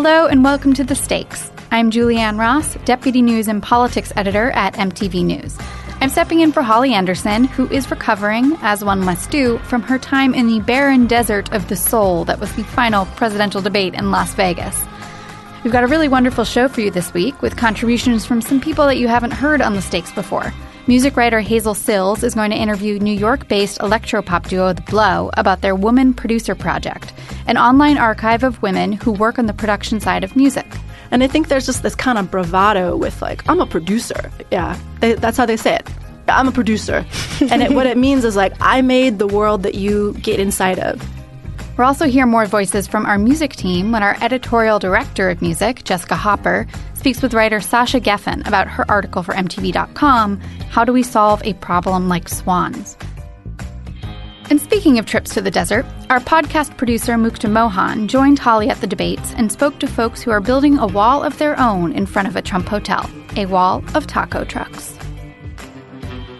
Hello and welcome to The Stakes. I'm Julianne Ross, Deputy News and Politics Editor at MTV News. I'm stepping in for Holly Anderson, who is recovering, as one must do, from her time in the barren desert of the soul that was the final presidential debate in Las Vegas. We've got a really wonderful show for you this week with contributions from some people that you haven't heard on The Stakes before. Music writer Hazel Cills is going to interview New York based electropop duo The Blow about their Woman Producer Project, an online archive of women who work on the production side of music. And I think there's just this kind of bravado with, like, I'm a producer. Yeah, they, that's how they say it. I'm a producer. and it, what it means is, like, I made the world that you get inside of. We'll also hear more voices from our music team when our editorial director of music, Jessica Hopper, speaks with writer Sasha Geffen about her article for MTV.com How Do We Solve a Problem Like Swans? And speaking of trips to the desert, our podcast producer Mukta Mohan joined Holly at the debates and spoke to folks who are building a wall of their own in front of a Trump hotel, a wall of taco trucks.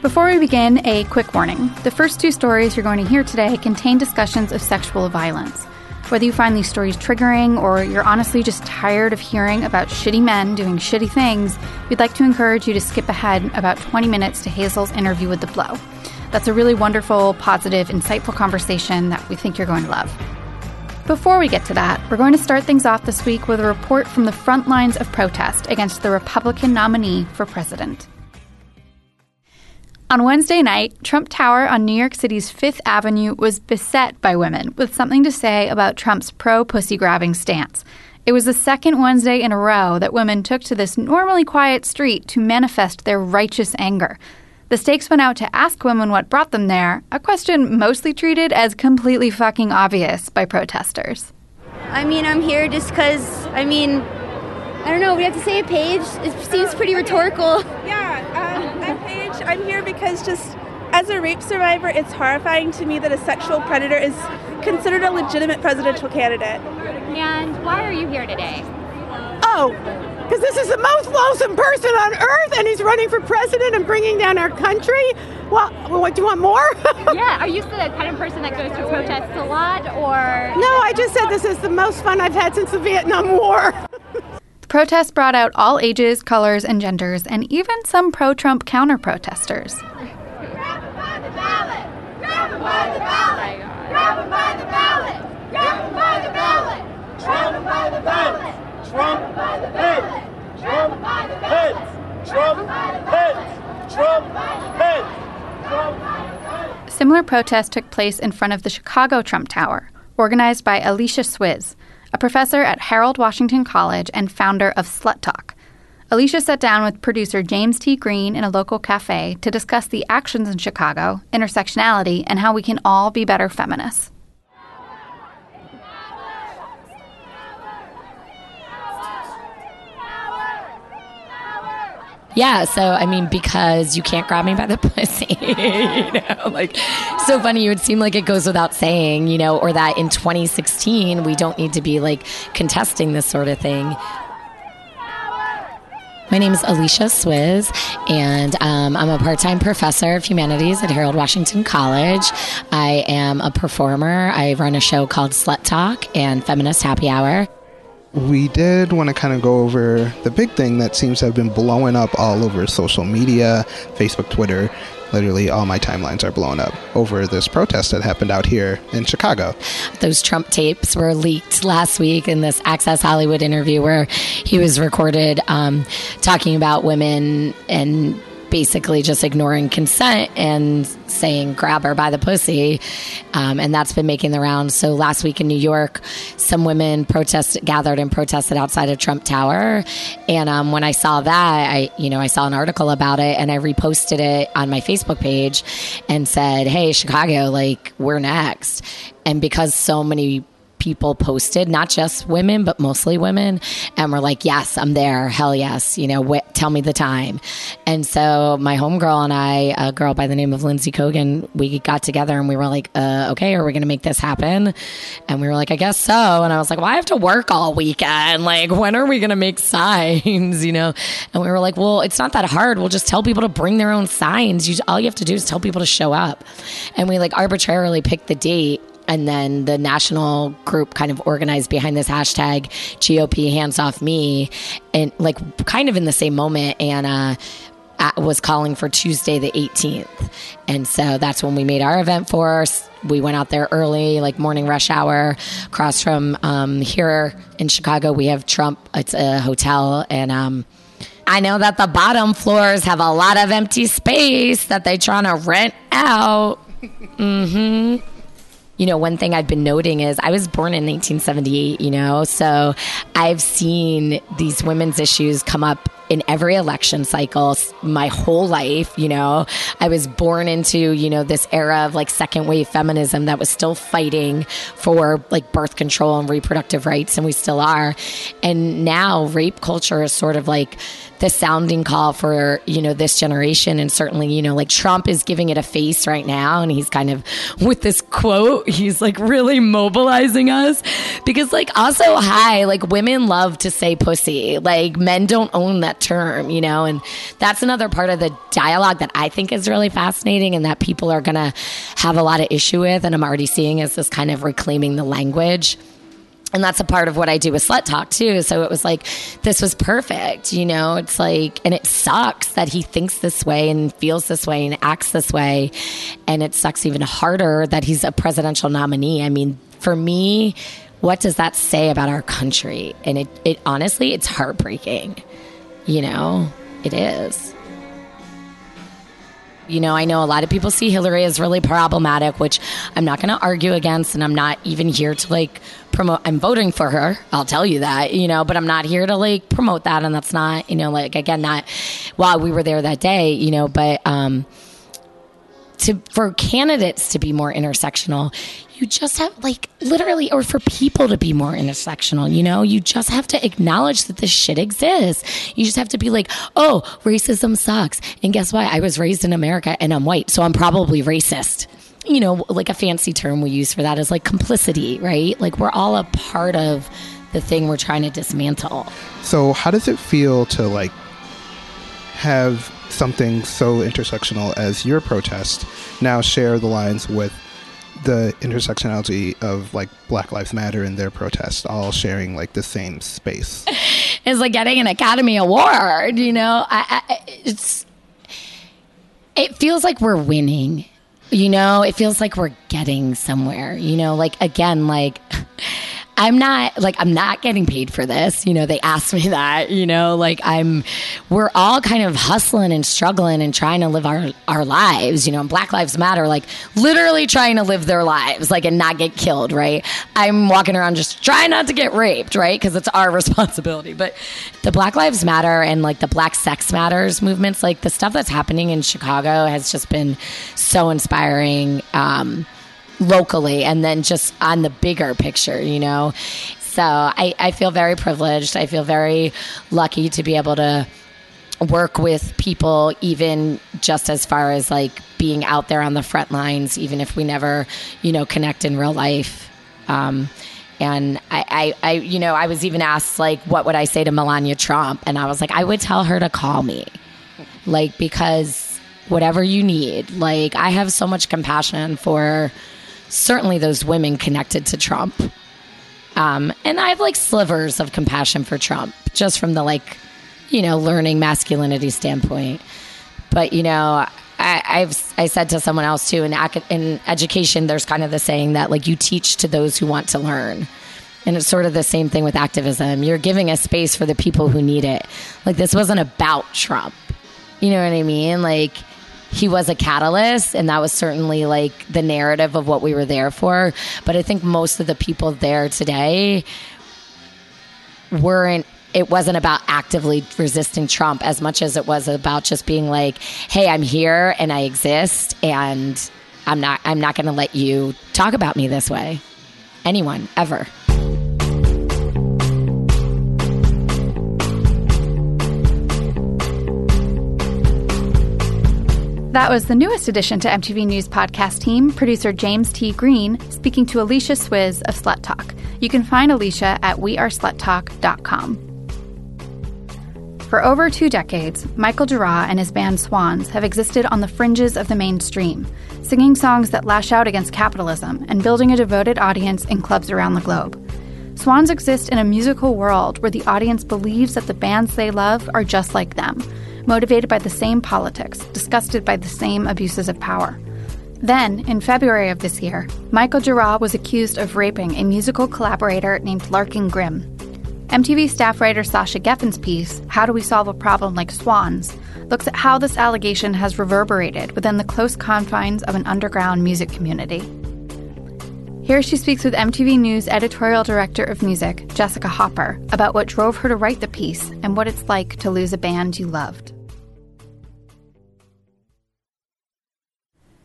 Before we begin, a quick warning. The first two stories you're going to hear today contain discussions of sexual violence. Whether you find these stories triggering or you're honestly just tired of hearing about shitty men doing shitty things, we'd like to encourage you to skip ahead about 20 minutes to Hazel's interview with The Blow. That's a really wonderful, positive, insightful conversation that we think you're going to love. Before we get to that, we're going to start things off this week with a report from the front lines of protest against the Republican nominee for president. On Wednesday night, Trump Tower on New York City's Fifth Avenue was beset by women with something to say about Trump's pro pussy grabbing stance. It was the second Wednesday in a row that women took to this normally quiet street to manifest their righteous anger. The stakes went out to ask women what brought them there, a question mostly treated as completely fucking obvious by protesters. I mean, I'm here just because, I mean, I don't know, we have to say a page. It seems pretty rhetorical. Yeah, um, I'm Paige. I'm here because just as a rape survivor, it's horrifying to me that a sexual predator is considered a legitimate presidential candidate. And why are you here today? Oh, because this is the most loathsome person on earth, and he's running for president and bringing down our country. Well, what do you want more? yeah, are you the kind of person that goes to protests a lot, or? No, I just said this is the most fun I've had since the Vietnam War. Protests brought out all ages, colors, and genders, and even some pro Trump counter protesters. Similar protests took place in front of the Chicago Trump Tower, organized by Alicia Swiz, professor at Harold Washington College and founder of Slut Talk. Alicia sat down with producer James T. Green in a local cafe to discuss the actions in Chicago, intersectionality, and how we can all be better feminists. Yeah, so I mean, because you can't grab me by the pussy, you know, like so funny. It would seem like it goes without saying, you know, or that in 2016 we don't need to be like contesting this sort of thing. My name is Alicia Swiz, and um, I'm a part time professor of humanities at Harold Washington College. I am a performer. I run a show called Slut Talk and Feminist Happy Hour we did want to kind of go over the big thing that seems to have been blowing up all over social media, Facebook, Twitter. Literally, all my timelines are blowing up over this protest that happened out here in Chicago. Those Trump tapes were leaked last week in this Access Hollywood interview where he was recorded um, talking about women and basically just ignoring consent and saying grab her by the pussy. Um, and that's been making the rounds. So last week in new york some women protested gathered and protested outside of trump tower. And um, when i saw that i you know i saw an article about it and i reposted it on my facebook page and said hey chicago like we're next. And because so many people posted, not just women, but mostly women, and were like, "Yes, I'm there. Hell yes. You know, wh- tell me the time." And so my homegirl and I, a girl by the name of Lindsay Kogan, we got together and we were like, uh, "Okay, are we going to make this happen?" And we were like, "I guess so." And I was like, "Well, I have to work all weekend. Like, when are we going to make signs?" You know? And we were like, "Well, it's not that hard. We'll just tell people to bring their own signs. You all you have to do is tell people to show up." And we like arbitrarily picked the date and then the national group kind of organized behind this hashtag GOP hands off me and like kind of in the same moment Anna uh, was calling for Tuesday the 18th. And so that's when we made our event for us. We went out there early, like morning rush hour, across from um, here in Chicago. We have Trump, it's a hotel. And um, I know that the bottom floors have a lot of empty space that they're trying to rent out. hmm you know, one thing I've been noting is I was born in 1978, you know, so I've seen these women's issues come up in every election cycle my whole life, you know. I was born into, you know, this era of like second wave feminism that was still fighting for like birth control and reproductive rights, and we still are. And now rape culture is sort of like, the sounding call for you know this generation. And certainly you know like Trump is giving it a face right now. And he's kind of with this quote he's like really mobilizing us. Because like also hi like women love to say pussy. Like men don't own that term you know? And that's another part of the dialogue that I think is really fascinating and that people are going to have a lot of issue with and I'm already seeing as this kind of reclaiming the language and that's a part of what I do with Slut Talk too. So it was like, this was perfect, you know? It's like, and it sucks that he thinks this way and feels this way and acts this way. And it sucks even harder that he's a presidential nominee. I mean, for me, what does that say about our country? And it, it honestly, it's heartbreaking, you know? It is. You know, I know a lot of people see Hillary as really problematic, which I'm not going to argue against, and I'm not even here to like promote. I'm voting for her. I'll tell you that, you know, but I'm not here to like promote that, and that's not, you know, like again, not while we were there that day, you know, but um, to for candidates to be more intersectional, you just have like literally or for people to be more intersectional you know? You just have to acknowledge that this shit exists. You just have to be like oh racism sucks. And guess what? I was raised in america and i'm white so i'm probably racist. You know like a fancy term we use for that is like complicity right? Like we're all a part of the thing we're trying to dismantle. So, how does it feel to like have something so intersectional as your protest now share the lines with the intersectionality of like Black Lives Matter and their protest, all sharing like the same space? it's like getting an academy award you know? I, I, it's it feels like we're winning you know? It feels like we're getting somewhere you know? Like again like i'm not like i'm not getting paid for this. You know they asked me that you know like i'm we're all kind of hustling and struggling and trying to live our our lives you know and black lives matter like literally trying to live their lives like and not get killed right? I'm walking around just trying not to get raped right? Because it's our responsibility. But the black lives matter and like the black sex matters movements like the stuff that's happening in chicago has just been so inspiring. Um locally and then just on the bigger picture, you know? So I, I feel very privileged. I feel very lucky to be able to work with people, even just as far as like being out there on the front lines, even if we never, you know, connect in real life. Um, and I, I, I, you know, I was even asked like, what would I say to Melania Trump? And I was like, I would tell her to call me, like because whatever you need. Like I have so much compassion for certainly those women connected to Trump. Um, and I have like slivers of compassion for Trump just from the like, you know, learning masculinity standpoint. But, you know, I, I've I said to someone else too in, ac- in education, there's kind of the saying that like you teach to those who want to learn. And it's sort of the same thing with activism. You're giving a space for the people who need it. Like this wasn't about Trump. You know what I mean? Like he was a catalyst and that was certainly like the narrative of what we were there for. But i think most of the people there today weren't it wasn't about actively resisting trump as much as it was about just being like hey i'm here and i exist and i'm not i'm not going to let you talk about me this way. Anyone ever That was the newest addition to MTV News podcast team, producer James T. Green, speaking to Alicia Swiz of Slut Talk. You can find Alicia at wearesluttalk.com. For over two decades, Michael Gira and his band Swans have existed on the fringes of the mainstream, singing songs that lash out against capitalism and building a devoted audience in clubs around the globe. Swans exist in a musical world where the audience believes that the bands they love are just like them, motivated by the same politics, disgusted by the same abuses of power. Then, in February of this year, Michael Gira was accused of raping a musical collaborator named Larkin Grimm. MTV staff writer Sasha Geffen's piece, How Do We Solve a Problem Like Swans, looks at how this allegation has reverberated within the close confines of an underground music community. Here she speaks with MTV News editorial director of music, Jessica Hopper, about what drove her to write the piece and what it's like to lose a band you loved.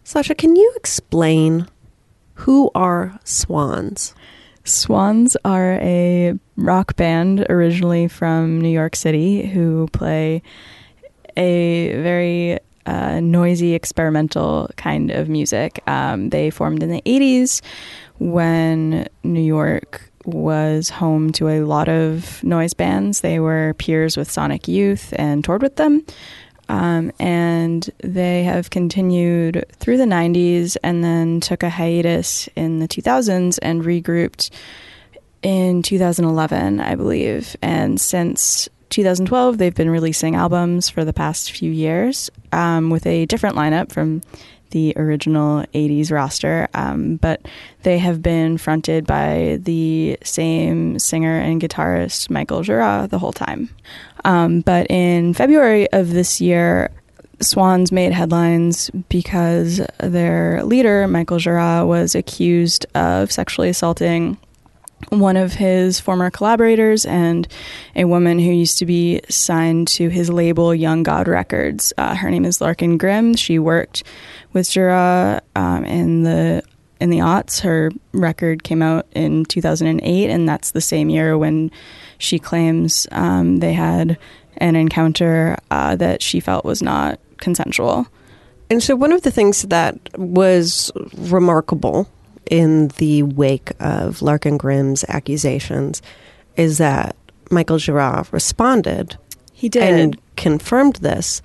Sasha, can you explain who are Swans? Swans are a rock band originally from New York City who play a very uh, noisy experimental kind of music. Um, they formed in the 80s when New York was home to a lot of noise bands. They were peers with Sonic Youth and toured with them. Um, and they have continued through the 90s and then took a hiatus in the 2000s and regrouped in 2011, I believe. And since 2012, they've been releasing albums for the past few years um, with a different lineup from the original 80s roster, um, but they have been fronted by the same singer and guitarist, Michael Gira, the whole time. Um, but in February of this year, Swans made headlines because their leader, Michael Gira, was accused of sexually assaulting one of his former collaborators and a woman who used to be signed to his label Young God Records. Uh, her name is Larkin Grimm. She worked with Gira um, in the in the aughts. Her record came out in 2008, and that's the same year when she claims um, they had an encounter uh, that she felt was not consensual. And so, one of the things that was remarkable in the wake of Larkin Grimm's accusations is that Michael Gira responded. He did. And confirmed this,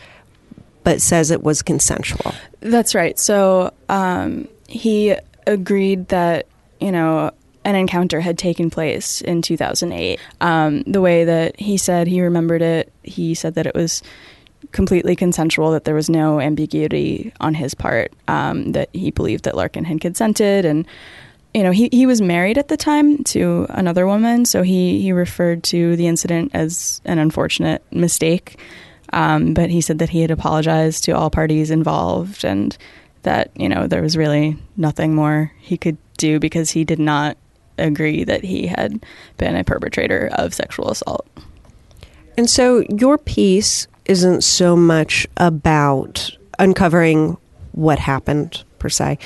but says it was consensual. That's right. So um, he agreed that, you know, an encounter had taken place in 2008. Um, the way that he said he remembered it, he said that it was completely consensual, that there was no ambiguity on his part, um, that he believed that Larkin had consented. And, you know, he, he was married at the time to another woman, so he, he referred to the incident as an unfortunate mistake. Um, but he said that he had apologized to all parties involved and that, you know, there was really nothing more he could do because he did not agree that he had been a perpetrator of sexual assault. And so your piece isn't so much about uncovering what happened per se,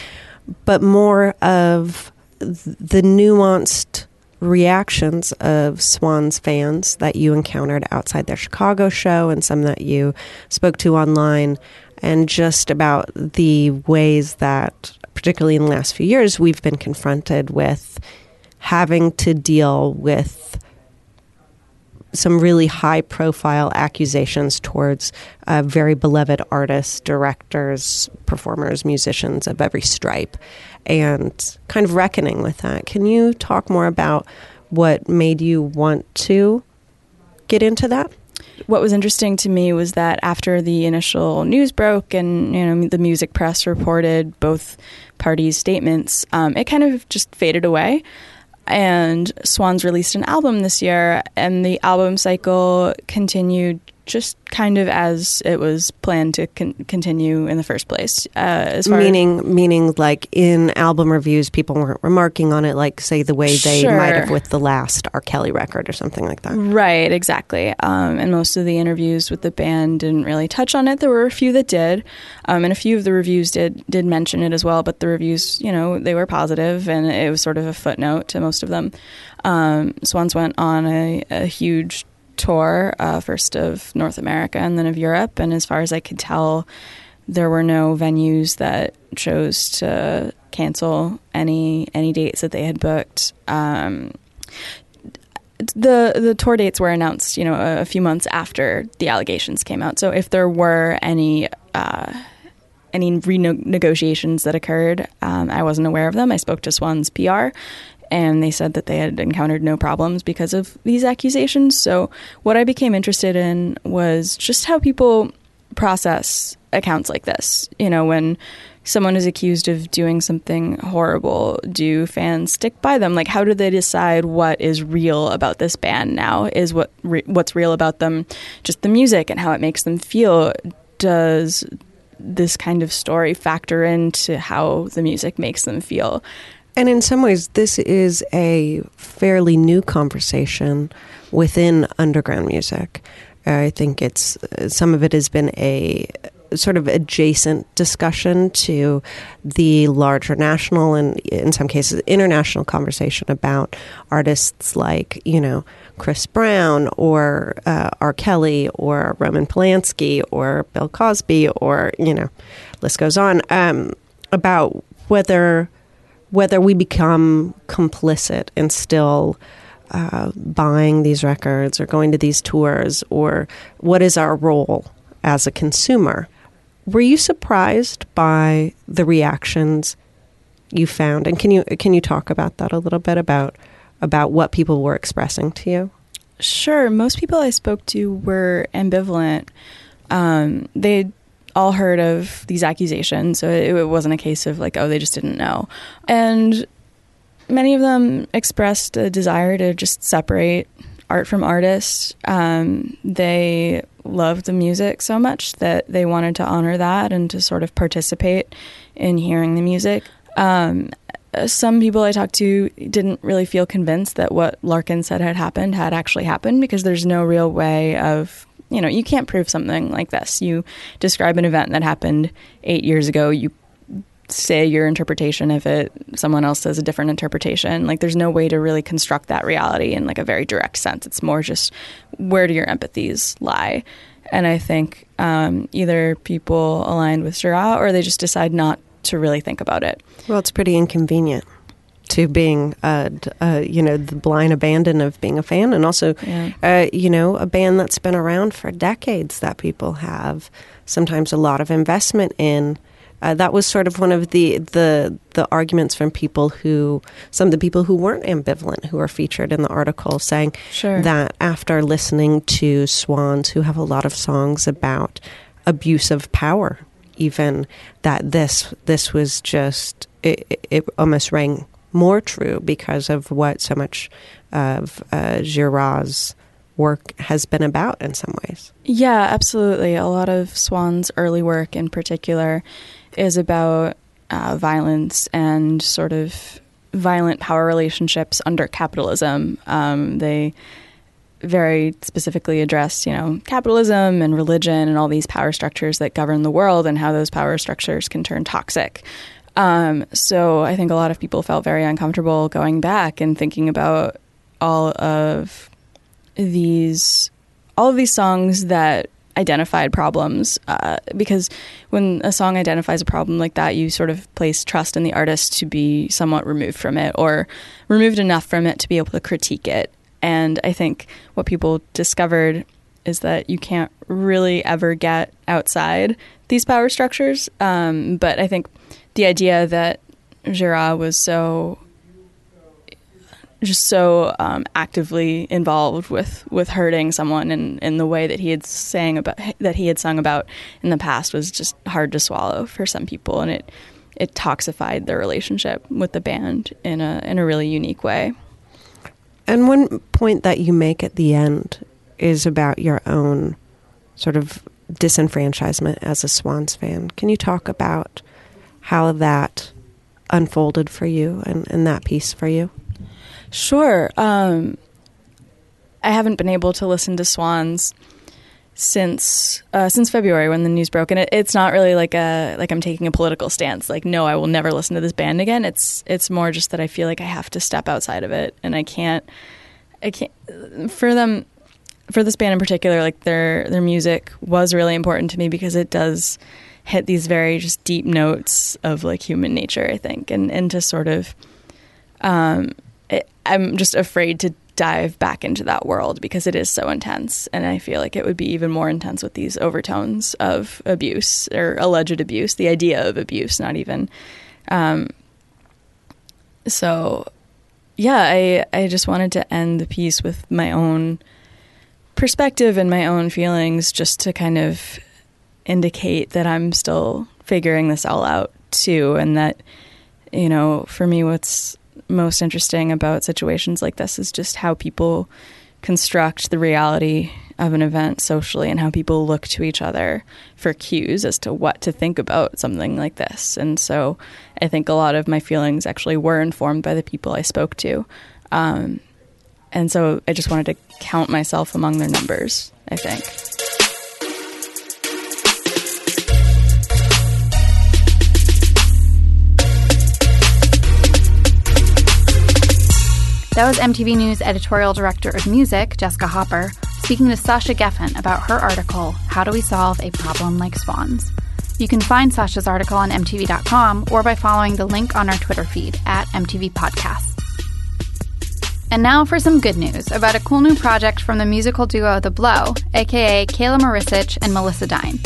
but more of the nuanced reactions of Swans fans that you encountered outside their Chicago show and some that you spoke to online, and just about the ways that, particularly in the last few years, we've been confronted with having to deal with some really high profile accusations towards uh, very beloved artists, directors, performers, musicians of every stripe, and kind of reckoning with that. Can you talk more about what made you want to get into that? What was interesting to me was that after the initial news broke and you know the music press reported both parties' statements, um, it kind of just faded away and Swans released an album this year, and the album cycle continued just kind of as it was planned to con- continue in the first place. Uh, as meaning, as, meaning, like in album reviews, people weren't remarking on it, like say the way they sure. might have with the last R. Kelly record or something like that. Right, exactly. Um, and most of the interviews with the band didn't really touch on it. There were a few that did, um, and a few of the reviews did did mention it as well. But the reviews, you know, they were positive, and it was sort of a footnote to most of them. Um, Swans went on a, a huge tour, uh, first of North America and then of Europe. And as far as I could tell, there were no venues that chose to cancel any any dates that they had booked. Um, the the tour dates were announced, you know, a, a, few months after the allegations came out. So if there were any uh, any renegotiations that occurred, um, I wasn't aware of them. I spoke to Swan's PR, and they said that they had encountered no problems because of these accusations. So what I became interested in was just how people process accounts like this. You know, when someone is accused of doing something horrible, do fans stick by them? Like, how do they decide what is real about this band now? Is what re- what's real about them just the music and how it makes them feel? Does this kind of story factor into how the music makes them feel? And in some ways, this is a fairly new conversation within underground music. I think it's some of it has been a sort of adjacent discussion to the larger national and in some cases international conversation about artists like you know Chris Brown or uh, R. Kelly or Roman Polanski or Bill Cosby or you know list goes on um, about whether whether we become complicit and still uh, buying these records or going to these tours or what is our role as a consumer were you surprised by the reactions you found? And can you can you talk about that a little bit about about what people were expressing to you? Sure. Most people I spoke to were ambivalent. Um, they all heard of these accusations, so it, it wasn't a case of like, oh, they just didn't know. And many of them expressed a desire to just separate art from artists. Um, they loved the music so much that they wanted to honor that and to sort of participate in hearing the music. Um, some people I talked to didn't really feel convinced that what Larkin said had happened had actually happened because there's no real way of you know you can't prove something like this. You describe an event that happened eight years ago. You say your interpretation of it someone else says a different interpretation. Like there's no way to really construct that reality in like a very direct sense. It's more just where do your empathies lie? And i think um, either people aligned with Gira or they just decide not to really think about it. Well it's pretty inconvenient to being, uh, uh, you know, the blind abandon of being a fan, and also, yeah. uh, you know, a band that's been around for decades that people have sometimes a lot of investment in. Uh, that was sort of one of the, the the arguments from people who some of the people who weren't ambivalent who are featured in the article saying sure. that after listening to Swans who have a lot of songs about abuse of power even that this this was just it, it almost rang more true because of what so much of uh, Gira's work has been about in some ways. Yeah, absolutely. A lot of Swan's early work in particular is about uh, violence and sort of violent power relationships under capitalism. Um, they very specifically address, you know, capitalism and religion and all these power structures that govern the world and how those power structures can turn toxic. Um, so I think a lot of people felt very uncomfortable going back and thinking about all of these all of these songs that identified problems uh, because when a song identifies a problem like that, you sort of place trust in the artist to be somewhat removed from it or removed enough from it to be able to critique it. And I think what people discovered is that you can't really ever get outside these power structures. Um, but I think the idea that Gira was so just so um, actively involved with, with hurting someone in, in the way that he had sang about that he had sung about in the past was just hard to swallow for some people, and it it toxified their relationship with the band in a in a really unique way. And one point that you make at the end is about your own sort of disenfranchisement as a Swans fan. Can you talk about how that unfolded for you and, and that piece for you? Sure. Um, I haven't been able to listen to Swans since uh, since February when the news broke, and it, it's not really like a like I'm taking a political stance. Like, no, I will never listen to this band again. It's it's more just that I feel like I have to step outside of it, and I can't. I can't for them for this band in particular. Like their their music was really important to me because it does hit these very just deep notes of like human nature. I think, and and to sort of um, I'm just afraid to dive back into that world because it is so intense. And I feel like it would be even more intense with these overtones of abuse or alleged abuse, the idea of abuse, not even. Um, so, yeah, I, I just wanted to end the piece with my own perspective and my own feelings just to kind of indicate that I'm still figuring this all out too. And that, you know, for me, what's most interesting about situations like this is just how people construct the reality of an event socially and how people look to each other for cues as to what to think about something like this. And so I think a lot of my feelings actually were informed by the people I spoke to. Um, and so I just wanted to count myself among their numbers, I think. That was MTV News editorial director of music, Jessica Hopper, speaking to Sasha Geffen about her article, How Do We Solve a Problem Like Swans? You can find Sasha's article on MTV.com or by following the link on our Twitter feed at MTV Podcasts. And now for some good news about a cool new project from the musical duo The Blow, aka Khaela Maricich and Melissa Dyne.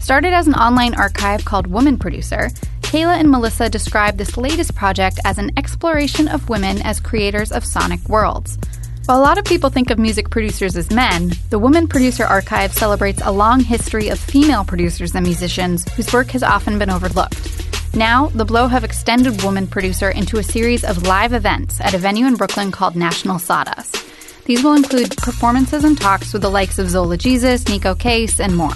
Started as an online archive called Woman Producer, Khaela and Melissa describe this latest project as an exploration of women as creators of sonic worlds. While a lot of people think of music producers as men, the Woman Producer Archive celebrates a long history of female producers and musicians whose work has often been overlooked. Now, The Blow have extended Woman Producer into a series of live events at a venue in Brooklyn called National Sawdust. These will include performances and talks with the likes of Zola Jesus, Neko Case, and more.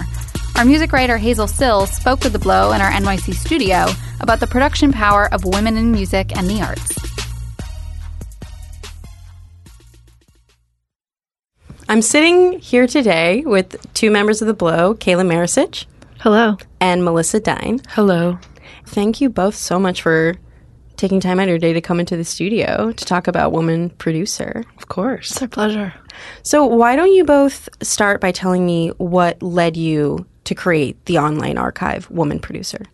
Our music writer Hazel Cills spoke with The Blow in our NYC studio about the production power of women in music and the arts. I'm sitting here today with two members of The Blow, Khaela Maricich. Hello. And Melissa Dyne. Hello. Thank you both so much for taking time out of your day to come into the studio to talk about Woman Producer. Of course. It's our pleasure. So, why don't you both start by telling me what led you to create the online archive Woman Producer?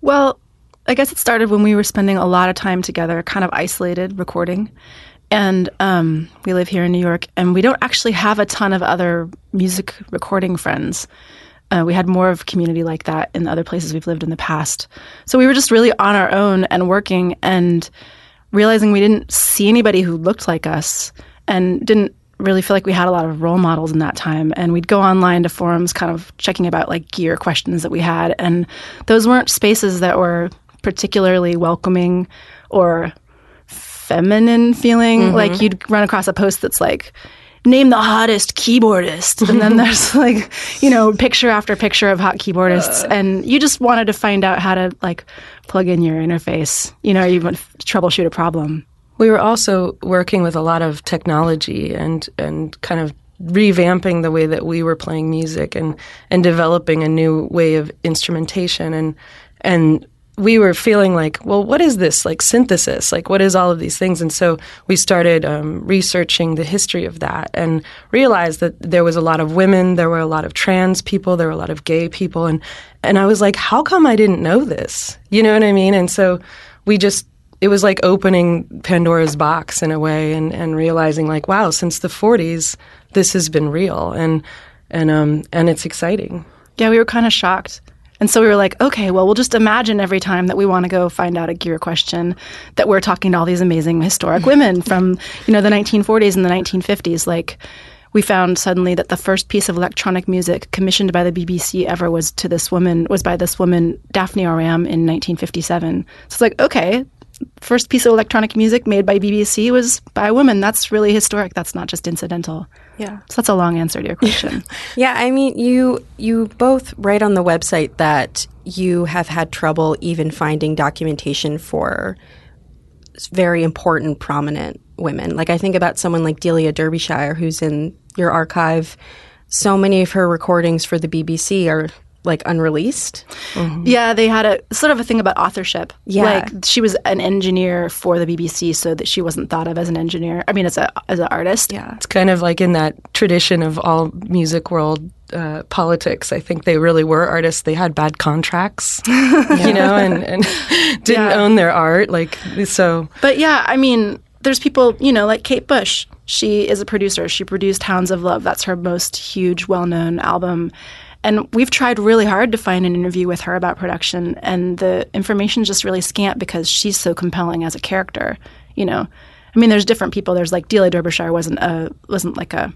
Well, I guess it started when we were spending a lot of time together, kind of isolated, recording. And um, we live here in New York, and we don't actually have a ton of other music recording friends. Uh, we had more of community like that in the other places we've lived in the past. So we were just really on our own and working and realizing we didn't see anybody who looked like us and didn't really feel like we had a lot of role models in that time. And we'd go online to forums, kind of checking about like gear questions that we had. And those weren't spaces that were particularly welcoming or feminine feeling. Mm-hmm. Like you'd run across a post that's like, name the hottest keyboardist. And then there's like, you know, picture after picture of hot keyboardists. Uh, and you just wanted to find out how to like plug in your interface, you know, you to troubleshoot a problem. We were also working with a lot of technology and, and kind of revamping the way that we were playing music and, and developing a new way of instrumentation and, and we were feeling like, well, what is this like synthesis? Like, what is all of these things? And so we started um, researching the history of that and realized that there was a lot of women, there were a lot of trans people, there were a lot of gay people, and and I was like, how come I didn't know this? You know what I mean? And so we just it was like opening Pandora's box in a way and, and realizing like, wow, since the 40s, this has been real and and um and it's exciting. Yeah, we were kind of shocked and so we were like, okay, well, we'll just imagine every time that we want to go find out a gear question that we're talking to all these amazing historic women from, you know, the 1940s and the 1950s. Like, we found suddenly that the first piece of electronic music commissioned by the BBC ever was to this woman was by this woman Daphne Oram in 1957. So it's like, okay, first piece of electronic music made by BBC was by a woman. That's really historic. That's not just incidental. Yeah. So that's a long answer to your question. yeah, I mean, you you both write on the website that you have had trouble even finding documentation for very important prominent women. Like I think about someone like Delia Derbyshire who's in your archive. So many of her recordings for the BBC are like unreleased. Mm-hmm. Yeah, they had a sort of a thing about authorship. Yeah, like she was an engineer for the BBC, so that she wasn't thought of as an engineer. I mean, as a as an artist. Yeah, it's kind of like in that tradition of all music world uh, politics. I think they really were artists. They had bad contracts, you know, and, and didn't yeah. own their art. Like so. But yeah, I mean, there's people, you know, like Kate Bush. She is a producer. She produced Hounds of Love. That's her most huge, well known album. And we've tried really hard to find an interview with her about production, and the information's just really scant because she's so compelling as a character. You know, I mean, there's different people. There's like Delia Derbyshire wasn't a wasn't like a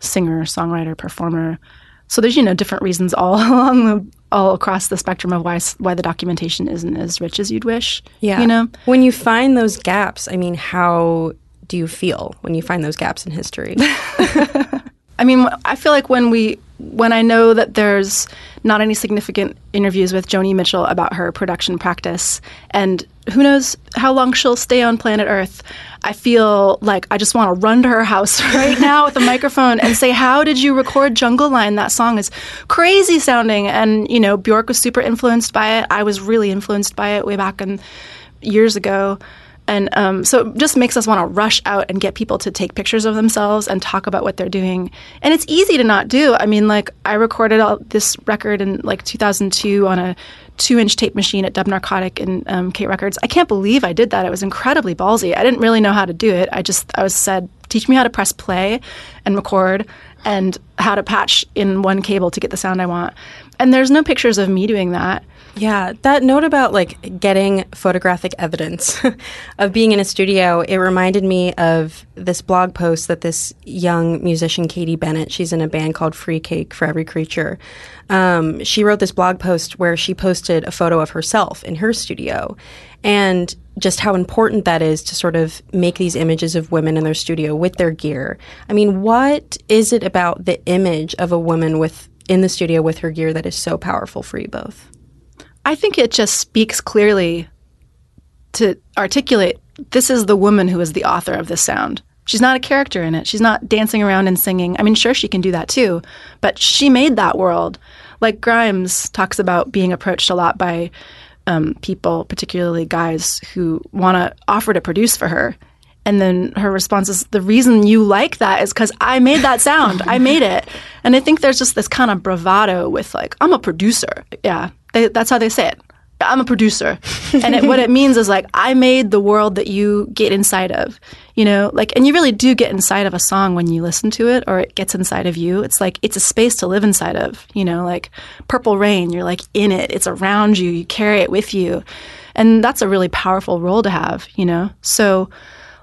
singer, songwriter, performer. So there's you know different reasons all along the all across the spectrum of why why the documentation isn't as rich as you'd wish. Yeah. you know. When you find those gaps, I mean, how do you feel when you find those gaps in history? I mean, I feel like when we when I know that there's not any significant interviews with Joni Mitchell about her production practice, and who knows how long she'll stay on planet Earth, I feel like I just want to run to her house right now with a microphone and say, "How did you record Jungle Line? That song is crazy sounding." And you know, Bjork was super influenced by it. I was really influenced by it way back in years ago. And um, so it just makes us want to rush out and get people to take pictures of themselves and talk about what they're doing. And it's easy to not do. I mean, like, I recorded all this record in like 2002 on a two inch tape machine at Dub Narcotic and um, K Records. I can't believe I did that. It was incredibly ballsy. I didn't really know how to do it. I just, I was said, teach me how to press play and record and how to patch in one cable to get the sound I want. And there's no pictures of me doing that. Yeah, that note about like getting photographic evidence of being in a studio, it reminded me of this blog post that this young musician, Katie Bennett, she's in a band called Free Cake for Every Creature. Um, she wrote this blog post where she posted a photo of herself in her studio and just how important that is to sort of make these images of women in their studio with their gear. I mean, what is it about the image of a woman with in the studio with her gear that is so powerful for you both? I think it just speaks clearly to articulate this is the woman who is the author of this sound. She's not a character in it. She's not dancing around and singing. I mean, sure, she can do that too, but she made that world. Like Grimes talks about being approached a lot by um, people, particularly guys, who want to offer to produce for her. And then her response is, The reason you like that is because I made that sound. I made it. And I think there's just this kind of bravado with, like, I'm a producer. Yeah, they, that's how they say it. I'm a producer. and it, what it means is like I made the world that you get inside of. You know, like and you really do get inside of a song when you listen to it or it gets inside of you. It's like it's a space to live inside of, you know, like Purple Rain, you're like in it. It's around you. You carry it with you. And that's a really powerful role to have, you know. So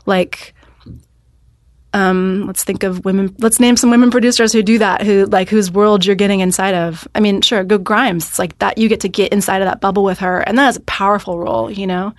like um, let's think of women. Let's name some women producers who do that, who like whose world you're getting inside of. I mean, sure, go Grimes. It's like that. You get to get inside of that bubble with her, and that is a powerful role, you know.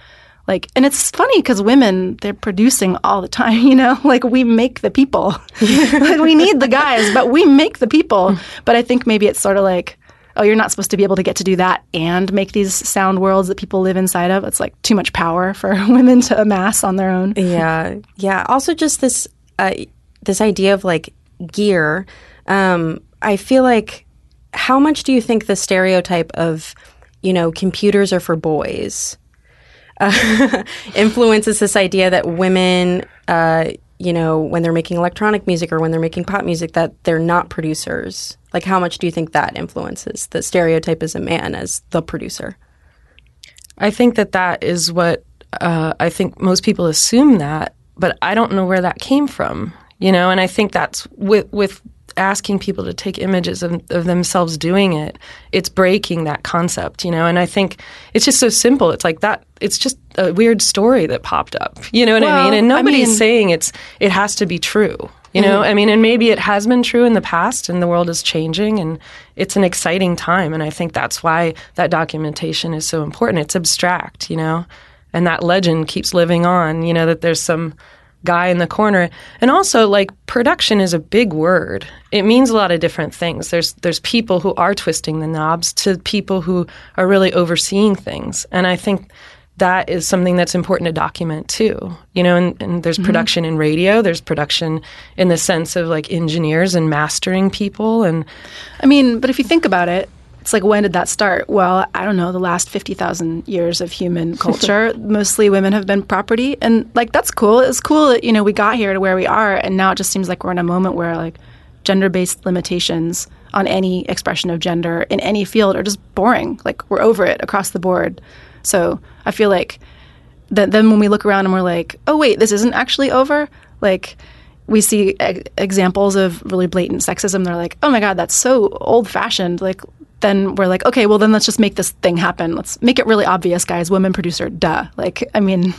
Like, and it's funny because women they're producing all the time, you know. Like we make the people. like we need the guys, but we make the people. But I think maybe it's sort of like. Oh, you're not supposed to be able to get to do that and make these sound worlds that people live inside of. It's like too much power for women to amass on their own. Yeah. Yeah. Also, just this uh, this idea of like gear, um, I feel like how much do you think the stereotype of, you know, computers are for boys uh, influences this idea that women, uh, you know, when they're making electronic music or when they're making pop music, that they're not producers? Like, how much do you think that influences the stereotype as a man as the producer? I think that that is what uh, I think most people assume that, but I don't know where that came from, you know. And I think that's with with asking people to take images of, of themselves doing it, it's breaking that concept, you know. And I think it's just so simple. It's like that. It's just a weird story that popped up, you know what Well, I mean? And I nobody's mean- saying it's it has to be true. You know, Mhm. I mean, and maybe it has been true in the past, and the world is changing, and it's an exciting time. And I think that's why that documentation is so important. It's abstract, you know, and that legend keeps living on. You know that there's some guy in the corner, and also like production is a big word. It means a lot of different things. There's there's people who are twisting the knobs to people who are really overseeing things, and I think that is something that's important to document too. You know, and, and there's Mhm. production in radio, there's production in the sense of like engineers and mastering people and I mean, but if you think about it, it's like when did that start? Well, I don't know, the last 50,000 years of human culture, mostly women have been property and like that's cool. It's cool that, you know, we got here to where we are and now it just seems like we're in a moment where like gender-based limitations on any expression of gender in any field are just boring. Like we're over it across the board. So, I feel like th- then when we look around and we're like, oh wait, this isn't actually over. Like we see e- examples of really blatant sexism. They're like, oh my god, that's so old fashioned. Like then we're like, okay, well then let's just make this thing happen. Let's make it really obvious, guys. Women producer, duh. Like I mean,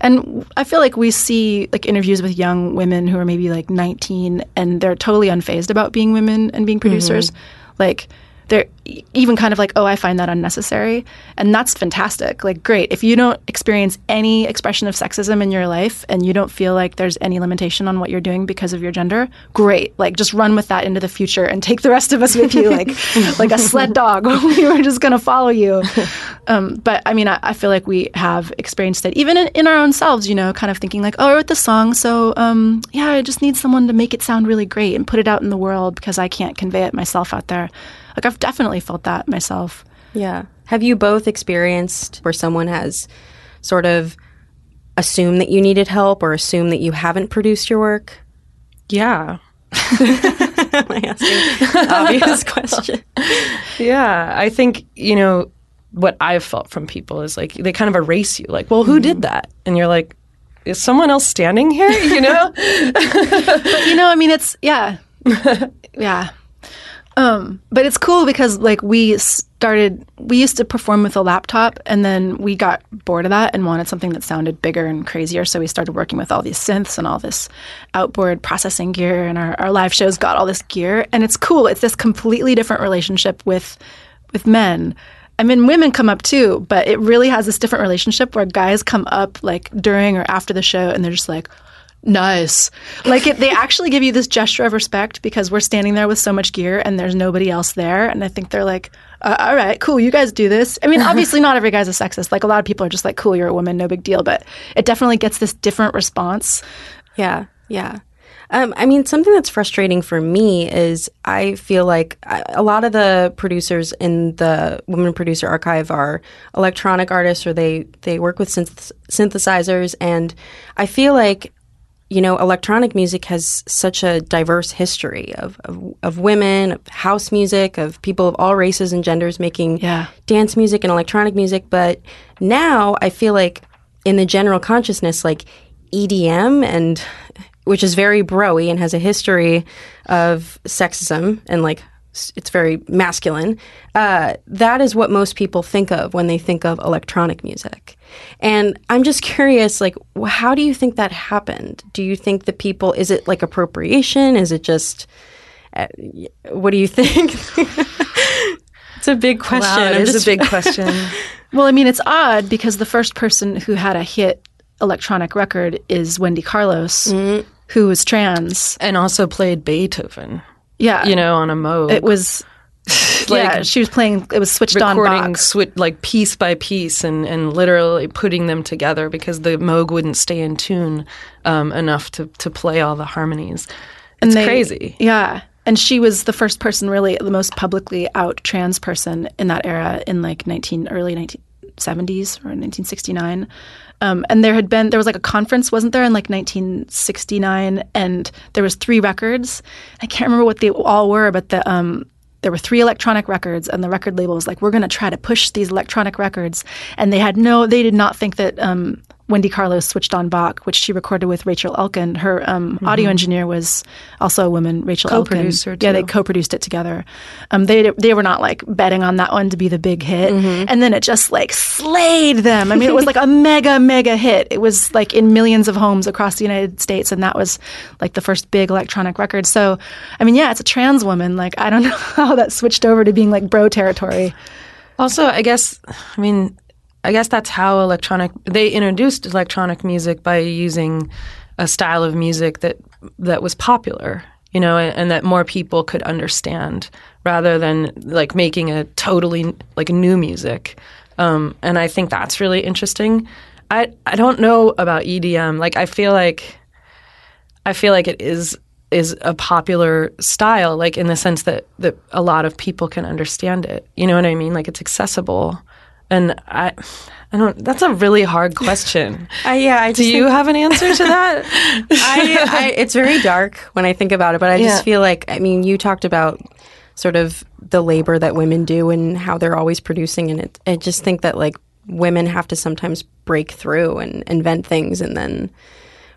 and I feel like we see like interviews with young women who are maybe like 19 and they're totally unfazed about being women and being mm-hmm. producers. Like they're even kind of like, oh, I find that unnecessary. And that's fantastic. Like, great. If you don't experience any expression of sexism in your life and you don't feel like there's any limitation on what you're doing because of your gender, great. Like, just run with that into the future and take the rest of us with you, like, like a sled dog. we were just going to follow you. Um, but I mean, I, I feel like we have experienced it even in, in our own selves, you know, kind of thinking like, oh, I wrote this song. So, um, yeah, I just need someone to make it sound really great and put it out in the world because I can't convey it myself out there. Like I've definitely felt that myself. Yeah. Have you both experienced where someone has sort of assumed that you needed help or assumed that you haven't produced your work? Yeah. I asking obvious question. Yeah, I think, you know, what I've felt from people is like they kind of erase you. Like, well, who mm-hmm. did that? And you're like, is someone else standing here? You know? but you know, I mean, it's yeah, yeah. Um, but it's cool because like we started, we used to perform with a laptop, and then we got bored of that and wanted something that sounded bigger and crazier. So we started working with all these synths and all this outboard processing gear, and our, our live shows got all this gear, and it's cool. It's this completely different relationship with with men. I mean, women come up too, but it really has this different relationship where guys come up like during or after the show, and they're just like nice. Like it, they actually give you this gesture of respect because we're standing there with so much gear and there's nobody else there. And I think they're like, uh, all right, cool, you guys do this. I mean, obviously not every guy's a sexist. Like a lot of people are just like, cool, you're a woman, no big deal. But it definitely gets this different response. Yeah, yeah. Um, I mean, something that's frustrating for me is I feel like a lot of the producers in the Women Producer Archive are electronic artists or they, they work with synth- synthesizers. And I feel like you know, electronic music has such a diverse history of, of, of women, of house music, of people of all races and genders making Yeah. dance music and electronic music. But now I feel like in the general consciousness, like EDM and which is very broy and has a history of sexism and like it's very masculine. Uh, that is what most people think of when they think of electronic music. And I'm just curious, like, how do you think that happened? Do you think the people, is it like appropriation? Is it just, uh, what do you think? it's a big question. Wow, it I'm is just- a big question. Well, I mean, it's odd because the first person who had a hit electronic record is Wendy Carlos, who was trans. and also played Beethoven, Yeah. you know, on a Moog. it was, like yeah, she was playing, it was switched on recording box. swi- like piece by piece and, and literally putting them together because the Moog wouldn't stay in tune um, enough to, to play all the harmonies. It's they- crazy. Yeah. And she was the first person, really, the most publicly out trans person in that era in like 19, early 1970s or 1969. Um, and there had been, there was like a conference, wasn't there, in like 1969? And there was three records. I can't remember what they all were, but the, um, there were three electronic records, and the record label was like, "We're going to try to push these electronic records." And they had no, they did not think that um, Wendy Carlos switched on Bach, which she recorded with Rachel Elkind. Her um, audio engineer was also a woman, Rachel Co-producer, Elkind. Yeah, they co-produced it together. Um, they they were not like betting on that one to be the big hit, and then it just like slayed them. I mean, it was like a mega mega hit. It was like in millions of homes across the United States, and that was like the first big electronic record. So, I mean, yeah, it's a trans woman. Like, I don't know how that switched over to being like bro territory. Also, I guess, I mean, I guess that's how electronic, they introduced electronic music by using a style of music that, that was popular, you know, and, and that more people could understand rather than like making a totally like new music. Um, and I think that's really interesting. I, I don't know about EDM. Like, I feel like, I feel like it is is a popular style, like in the sense that that a lot of people can understand it. You know what I mean? Like it's accessible, and I, I don't. That's a really hard question. Uh, yeah, I Do you have an answer to that? I, I, it's very dark when I think about it, but I Yeah. just feel like, I mean, you talked about sort of the labor that women do and how they're always producing, and it, I just think that like women have to sometimes break through and invent things and then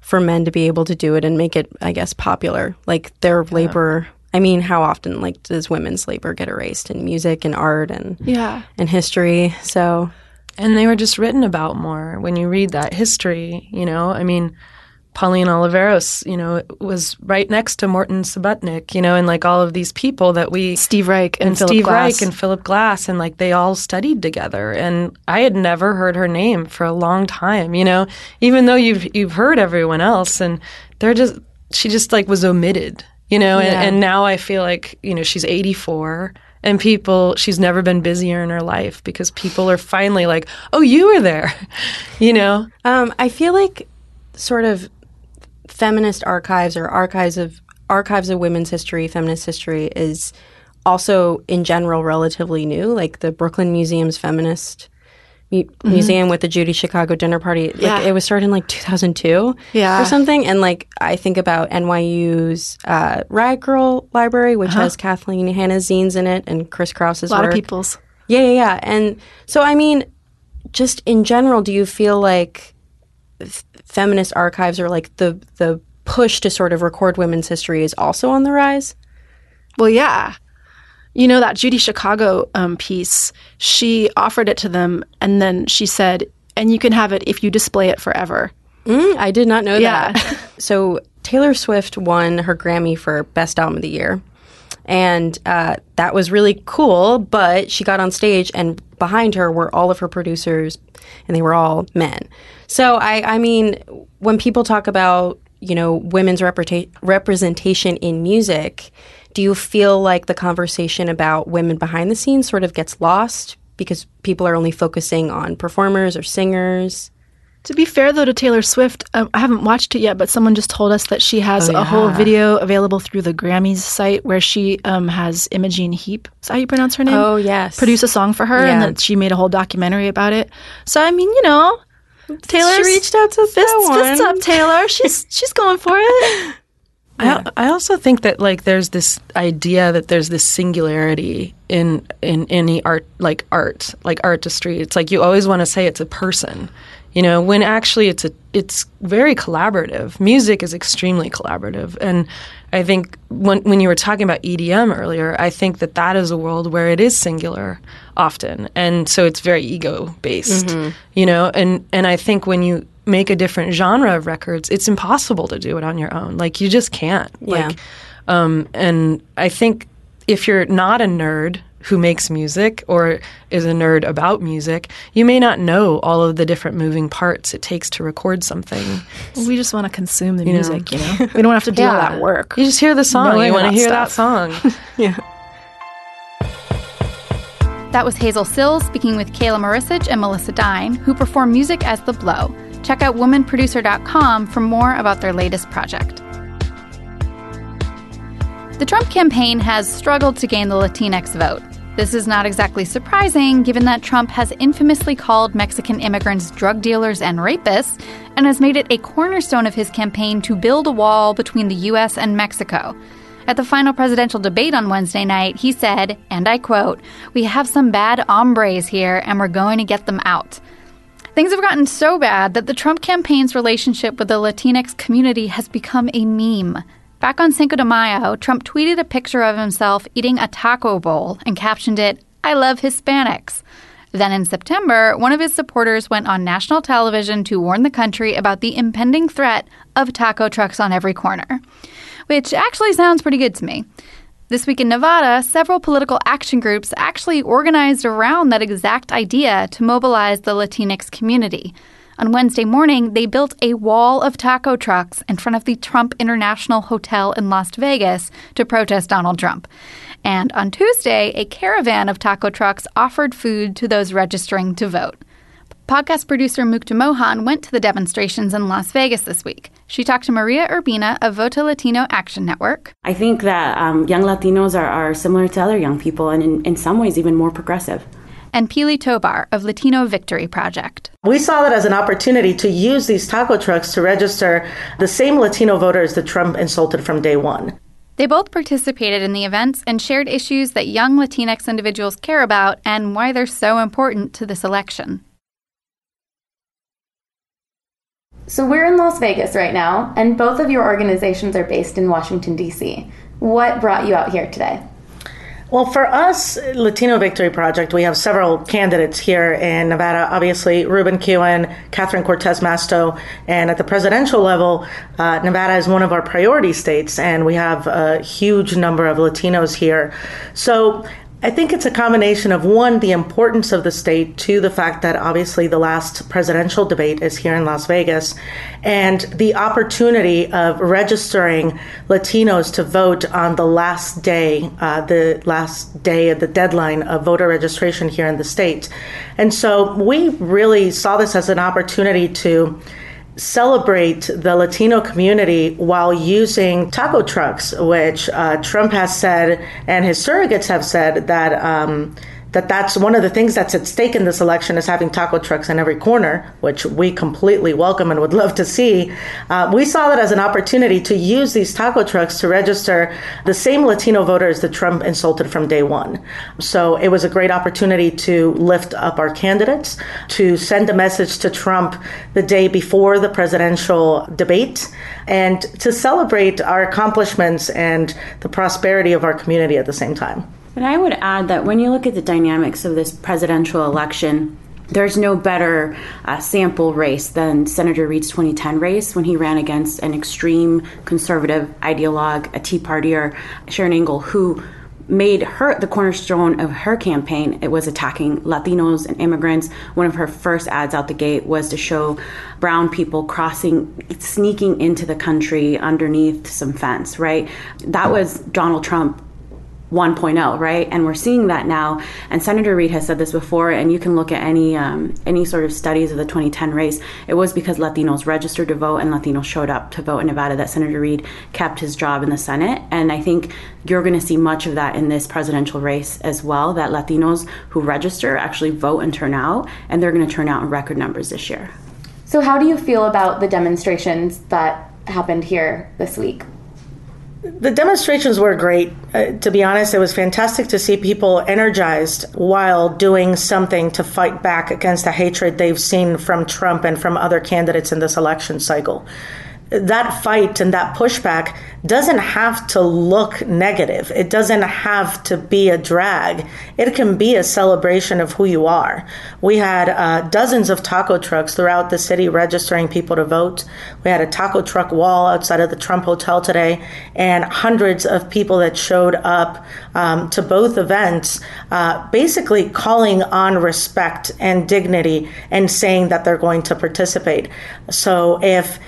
for men to be able to do it and make it, I guess, popular. Like their yeah. labor I mean, how often like does women's labor get erased in music and art and yeah and history? So and they were just written about more when you read that history, you know? I mean, Pauline Oliveros, you know, was right next to Morton Subotnick, you know, and like all of these people that we Steve Reich and, and Philip Steve Glass. Reich and Philip Glass, and like they all studied together. And I had never heard her name for a long time, you know, even though you've you've heard everyone else, and they're just she just like was omitted, you know. Yeah. And, and now I feel like you know she's eighty four and people she's never been busier in her life because people are finally like oh you were there you know um, i feel like sort of feminist archives or archives of archives of women's history, feminist history is also in general relatively new. Like the Brooklyn Museum's feminist mu- mm-hmm. museum with the Judy Chicago dinner party. Like yeah. it was started in like 2002 yeah. or something. And like I think about NYU's uh, Riot Grrrl Library, which uh-huh. has Kathleen Hanna's zines in it and Chris Kraus's A lot work. of people's. Yeah, yeah, yeah. And so I mean, just in general, do you feel like f- feminist archives or like the the push to sort of record women's history is also on the rise? Well, yeah. You know that Judy Chicago um, piece. She offered it to them, and then she said, "And you can have it if you display it forever." Mm, I did not know yeah. that. so Taylor Swift won her Grammy for Best Album of the Year, and uh, that was really cool. But she got on stage, and behind her were all of her producers, and they were all men. So I, I mean, when people talk about you know women's representa- representation in music, do you feel like the conversation about women behind the scenes sort of gets lost because people are only focusing on performers or singers? To be fair, though, to Taylor Swift, um, I haven't watched it yet, but someone just told us that she has oh, yeah. a whole video available through the Grammys site where she um, has Imogen Heap. Is that how you pronounce her name? Oh, yes. Produce a song for her, yeah. and that she made a whole documentary about it. So, I mean, you know, Taylor she reached out to fists, someone. fists up, Taylor. She's she's going for it. Yeah. I, I also think that like there's this idea that there's this singularity in in any art like art like artistry. It's like you always want to say it's a person, you know, when actually it's a it's very collaborative. Music is extremely collaborative, and I think when when you were talking about EDM earlier, I think that that is a world where it is singular often, and so it's very ego based, Mm-hmm. you know, and and I think when you make a different genre of records, it's impossible to do it on your own. Like you just can't. Yeah. Like, um, and I think if you're not a nerd who makes music or is a nerd about music, you may not know all of the different moving parts it takes to record something. we just want to consume the You know. music, you know. We don't have to do all that work. You just hear the song. Knowing you want to that hear that song. yeah. That was Hazel Cills speaking with Khaela Maricich and Melissa Dyne, who perform music as The Blow. Check out womanproducer.com for more about their latest project. The Trump campaign has struggled to gain the Latinx vote. This is not exactly surprising given that Trump has infamously called Mexican immigrants drug dealers and rapists and has made it a cornerstone of his campaign to build a wall between the U.S. and Mexico. At the final presidential debate on Wednesday night, he said, and I quote, We have some bad hombres here and we're going to get them out. Things have gotten so bad that the Trump campaign's relationship with the Latinx community has become a meme. Back on Cinco de Mayo, Trump tweeted a picture of himself eating a taco bowl and captioned it, I love Hispanics. Then in September, one of his supporters went on national television to warn the country about the impending threat of taco trucks on every corner. Which actually sounds pretty good to me. This week in Nevada, several political action groups actually organized around that exact idea to mobilize the Latinx community. On Wednesday morning, they built a wall of taco trucks in front of the Trump International Hotel in Las Vegas to protest Donald Trump. And on Tuesday, a caravan of taco trucks offered food to those registering to vote. Podcast producer Mukta Mohan went to the demonstrations in Las Vegas this week. She talked to Maria Urbina of Voto Latino Action Network. I think that um, young Latinos are, are similar to other young people and in, in some ways even more progressive. And Pili Tobar of Latino Victory Project. We saw that as an opportunity to use these taco trucks to register the same Latino voters that Trump insulted from day one. They both participated in the events and shared issues that young Latinx individuals care about and why they're so important to this election. So we're in Las Vegas right now, and both of your organizations are based in Washington, D.C. What brought you out here today? Well, for us, Latino Victory Project, we have several candidates here in Nevada. Obviously, Ruben Kihuen, Catherine Cortez Masto, and at the presidential level, uh, Nevada is one of our priority states, and we have a huge number of Latinos here. So I think it's a combination of one, the importance of the state, two, the fact that obviously the last presidential debate is here in Las Vegas, and the opportunity of registering Latinos to vote on the last day, uh, the last day of the deadline of voter registration here in the state. And so we really saw this as an opportunity to celebrate the Latino community while using taco trucks, which uh, Trump has said and his surrogates have said that um, that that's one of the things that's at stake in this election is having taco trucks in every corner, which we completely welcome and would love to see. Uh, we saw that as an opportunity to use these taco trucks to register the same Latino voters that Trump insulted from day one. So it was a great opportunity to lift up our candidates, to send a message to Trump the day before the presidential debate, and to celebrate our accomplishments and the prosperity of our community at the same time. And I would add that when you look at the dynamics of this presidential election, there's no better uh, sample race than Senator Reid's 2010 race when he ran against an extreme conservative ideologue, a Tea Partier, Sharron Angle, who made her the cornerstone of her campaign. It was attacking Latinos and immigrants. One of her first ads out the gate was to show brown people crossing, sneaking into the country underneath some fence, right? That was Donald Trump 1.0, right? And we're seeing that now. And Senator Reid has said this before, and you can look at any um, any sort of studies of the 2010 race. It was because Latinos registered to vote and Latinos showed up to vote in Nevada that Senator Reid kept his job in the Senate. And I think you're going to see much of that in this presidential race as well. That Latinos who register actually vote and turn out, and they're going to turn out in record numbers this year. So, how do you feel about the demonstrations that happened here this week? The demonstrations were great. Uh, to be honest, it was fantastic to see people energized while doing something to fight back against the hatred they've seen from Trump and from other candidates in this election cycle. That fight and that pushback doesn't have to look negative. It doesn't have to be a drag. It can be a celebration of who you are. We had uh, dozens of taco trucks throughout the city registering people to vote. We had a taco truck wall outside of the Trump Hotel today, and hundreds of people that showed up um, to both events, uh, basically calling on respect and dignity and saying that they're going to participate. So if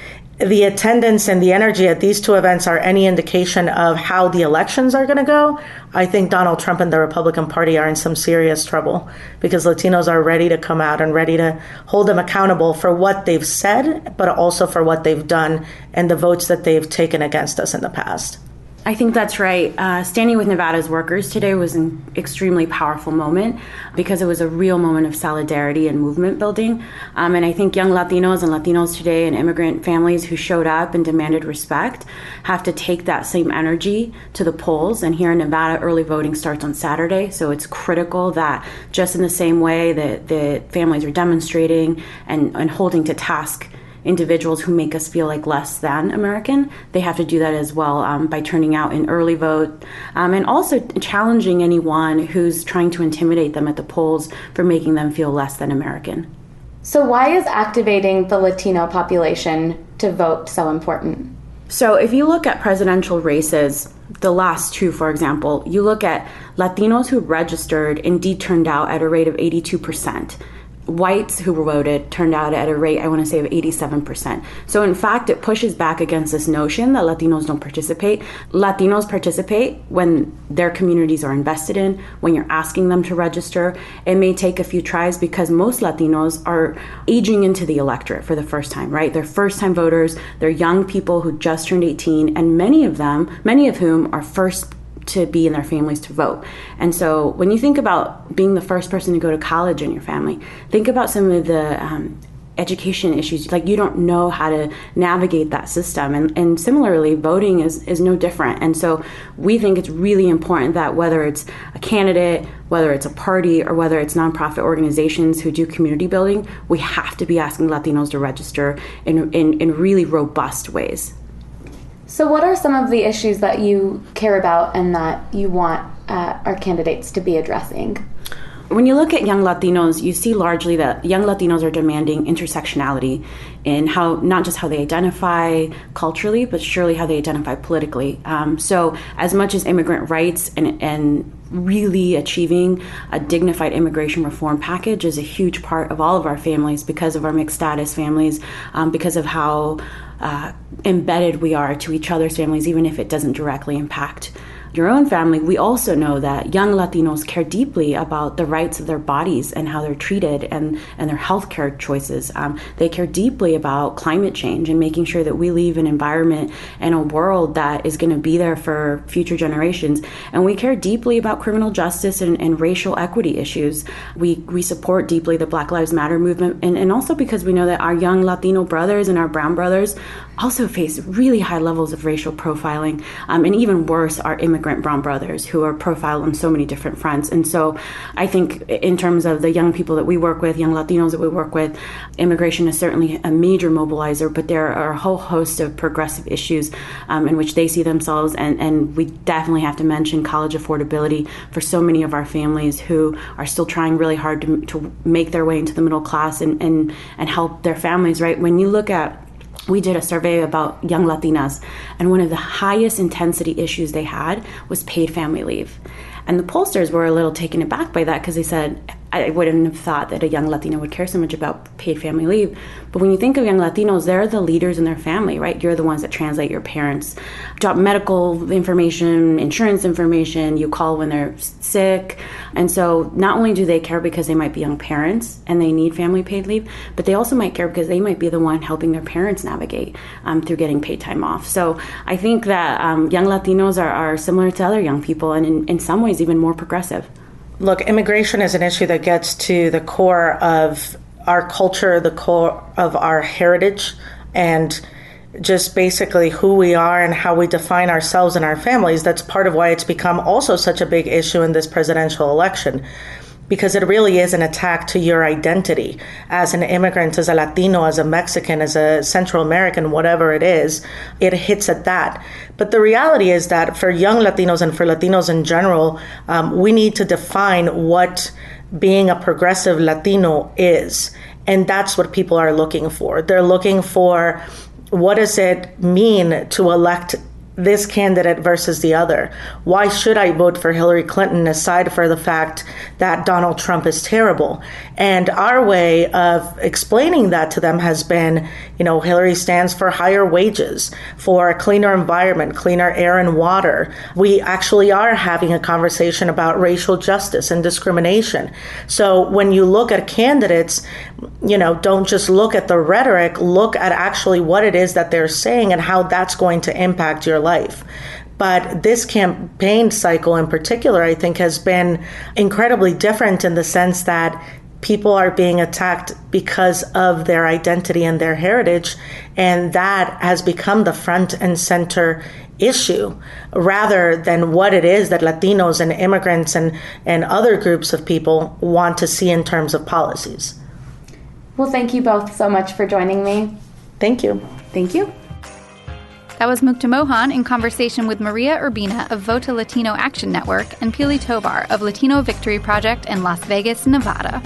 the attendance and the energy at these two events are any indication of how the elections are going to go, I think Donald Trump and the Republican Party are in some serious trouble because Latinos are ready to come out and ready to hold them accountable for what they've said, but also for what they've done and the votes that they've taken against us in the past. I think that's right. Uh, standing with Nevada's workers today was an extremely powerful moment because it was a real moment of solidarity and movement building. Um, and I think young Latinos and Latinos today and immigrant families who showed up and demanded respect have to take that same energy to the polls. And here in Nevada, early voting starts on Saturday. So it's critical that just in the same way that the families are demonstrating and, and holding to task individuals who make us feel like less than American. They have to do that as well um, by turning out in early vote um, and also challenging anyone who's trying to intimidate them at the polls for making them feel less than American. So, why is activating the Latino population to vote so important? So, if you look at presidential races, the last two, for example, you look at Latinos who registered indeed turned out at a rate of 82% whites who voted turned out at a rate, I want to say, of 87%. So, in fact, it pushes back against this notion that Latinos don't participate. Latinos participate when their communities are invested in, when you're asking them to register. It may take a few tries because most Latinos are aging into the electorate for the first time, right? They're first time voters, they're young people who just turned 18, and many of them, many of whom are first to be in their families to vote. And so when you think about being the first person to go to college in your family, think about some of the um, education issues. Like you don't know how to navigate that system. And, and similarly, voting is, is no different. And so we think it's really important that whether it's a candidate, whether it's a party, or whether it's nonprofit organizations who do community building, we have to be asking Latinos to register in, in, in really robust ways. So, what are some of the issues that you care about and that you want uh, our candidates to be addressing? When you look at young Latinos, you see largely that young Latinos are demanding intersectionality in how not just how they identify culturally, but surely how they identify politically. Um, so, as much as immigrant rights and, and really achieving a dignified immigration reform package is a huge part of all of our families because of our mixed status families, um, because of how uh, embedded we are to each other's families, even if it doesn't directly impact your own family, we also know that young Latinos care deeply about the rights of their bodies and how they're treated and, and their healthcare choices. Um, they care deeply about climate change and making sure that we leave an environment and a world that is going to be there for future generations. And we care deeply about criminal justice and, and racial equity issues. We, we support deeply the Black Lives Matter movement, and, and also because we know that our young Latino brothers and our brown brothers also face really high levels of racial profiling, um, and even worse, our immigrant brown brothers who are profiled on so many different fronts. And so, I think in terms of the young people that we work with, young Latinos that we work with, immigration is certainly a major mobilizer. But there are a whole host of progressive issues um, in which they see themselves, and, and we definitely have to mention college affordability for so many of our families who are still trying really hard to, to make their way into the middle class and, and, and help their families. Right when you look at we did a survey about young Latinas, and one of the highest intensity issues they had was paid family leave. And the pollsters were a little taken aback by that because they said, I wouldn't have thought that a young Latino would care so much about paid family leave. But when you think of young Latinos, they're the leaders in their family, right? You're the ones that translate your parents' job medical information, insurance information, you call when they're sick. And so not only do they care because they might be young parents and they need family paid leave, but they also might care because they might be the one helping their parents navigate um, through getting paid time off. So I think that um, young Latinos are, are, similar to other young people and in, in some ways even more progressive. Look, immigration is an issue that gets to the core of our culture, the core of our heritage, and just basically who we are and how we define ourselves and our families. That's part of why it's become also such a big issue in this presidential election because it really is an attack to your identity as an immigrant, as a Latino, as a Mexican, as a Central American, whatever it is, it hits at that. But the reality is that for young Latinos and for Latinos in general, um, we need to define what being a progressive Latino is. And that's what people are looking for. They're looking for what does it mean to elect this candidate versus the other. Why should I vote for Hillary Clinton aside for the fact that Donald Trump is terrible? And our way of explaining that to them has been, you know, Hillary stands for higher wages, for a cleaner environment, cleaner air and water. We actually are having a conversation about racial justice and discrimination. So when you look at candidates, you know, don't just look at the rhetoric, look at actually what it is that they're saying and how that's going to impact your life. But this campaign cycle in particular, I think, has been incredibly different in the sense that people are being attacked because of their identity and their heritage. And that has become the front and center issue rather than what it is that Latinos and immigrants and, and other groups of people want to see in terms of policies. Well, thank you both so much for joining me. Thank you. Thank you. That was Mukta Mohan in conversation with Maria Urbina of Voto Latino Action Network and Pili Tobar of Latino Victory Project in Las Vegas, Nevada.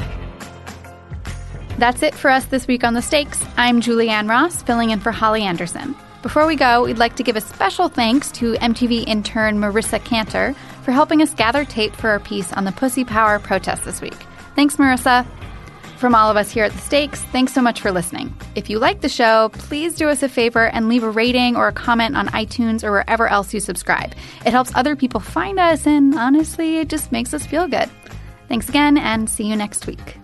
That's it for us this week on The Stakes. I'm Julianne Ross, filling in for Holly Anderson. Before we go, we'd like to give a special thanks to MTV intern Marissa Cantor for helping us gather tape for our piece on the Pussy Power protest this week. Thanks, Marissa. From all of us here at The Stakes, thanks so much for listening. If you like the show, please do us a favor and leave a rating or a comment on iTunes or wherever else you subscribe. It helps other people find us, and honestly, it just makes us feel good. Thanks again, and see you next week.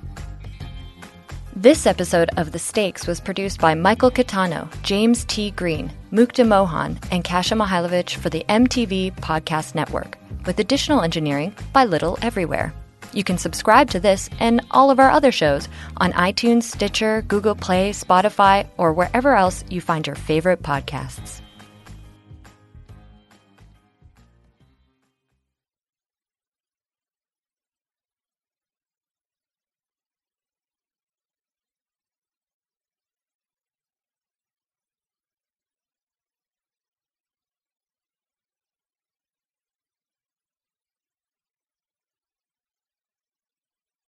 This episode of The Stakes was produced by Michael Catano, James T. Green, Mukta Mohan, and Kasia Mihailovich for the MTV Podcast Network, with additional engineering by Little Everywhere. You can subscribe to this and all of our other shows on iTunes, Stitcher, Google Play, Spotify, or wherever else you find your favorite podcasts.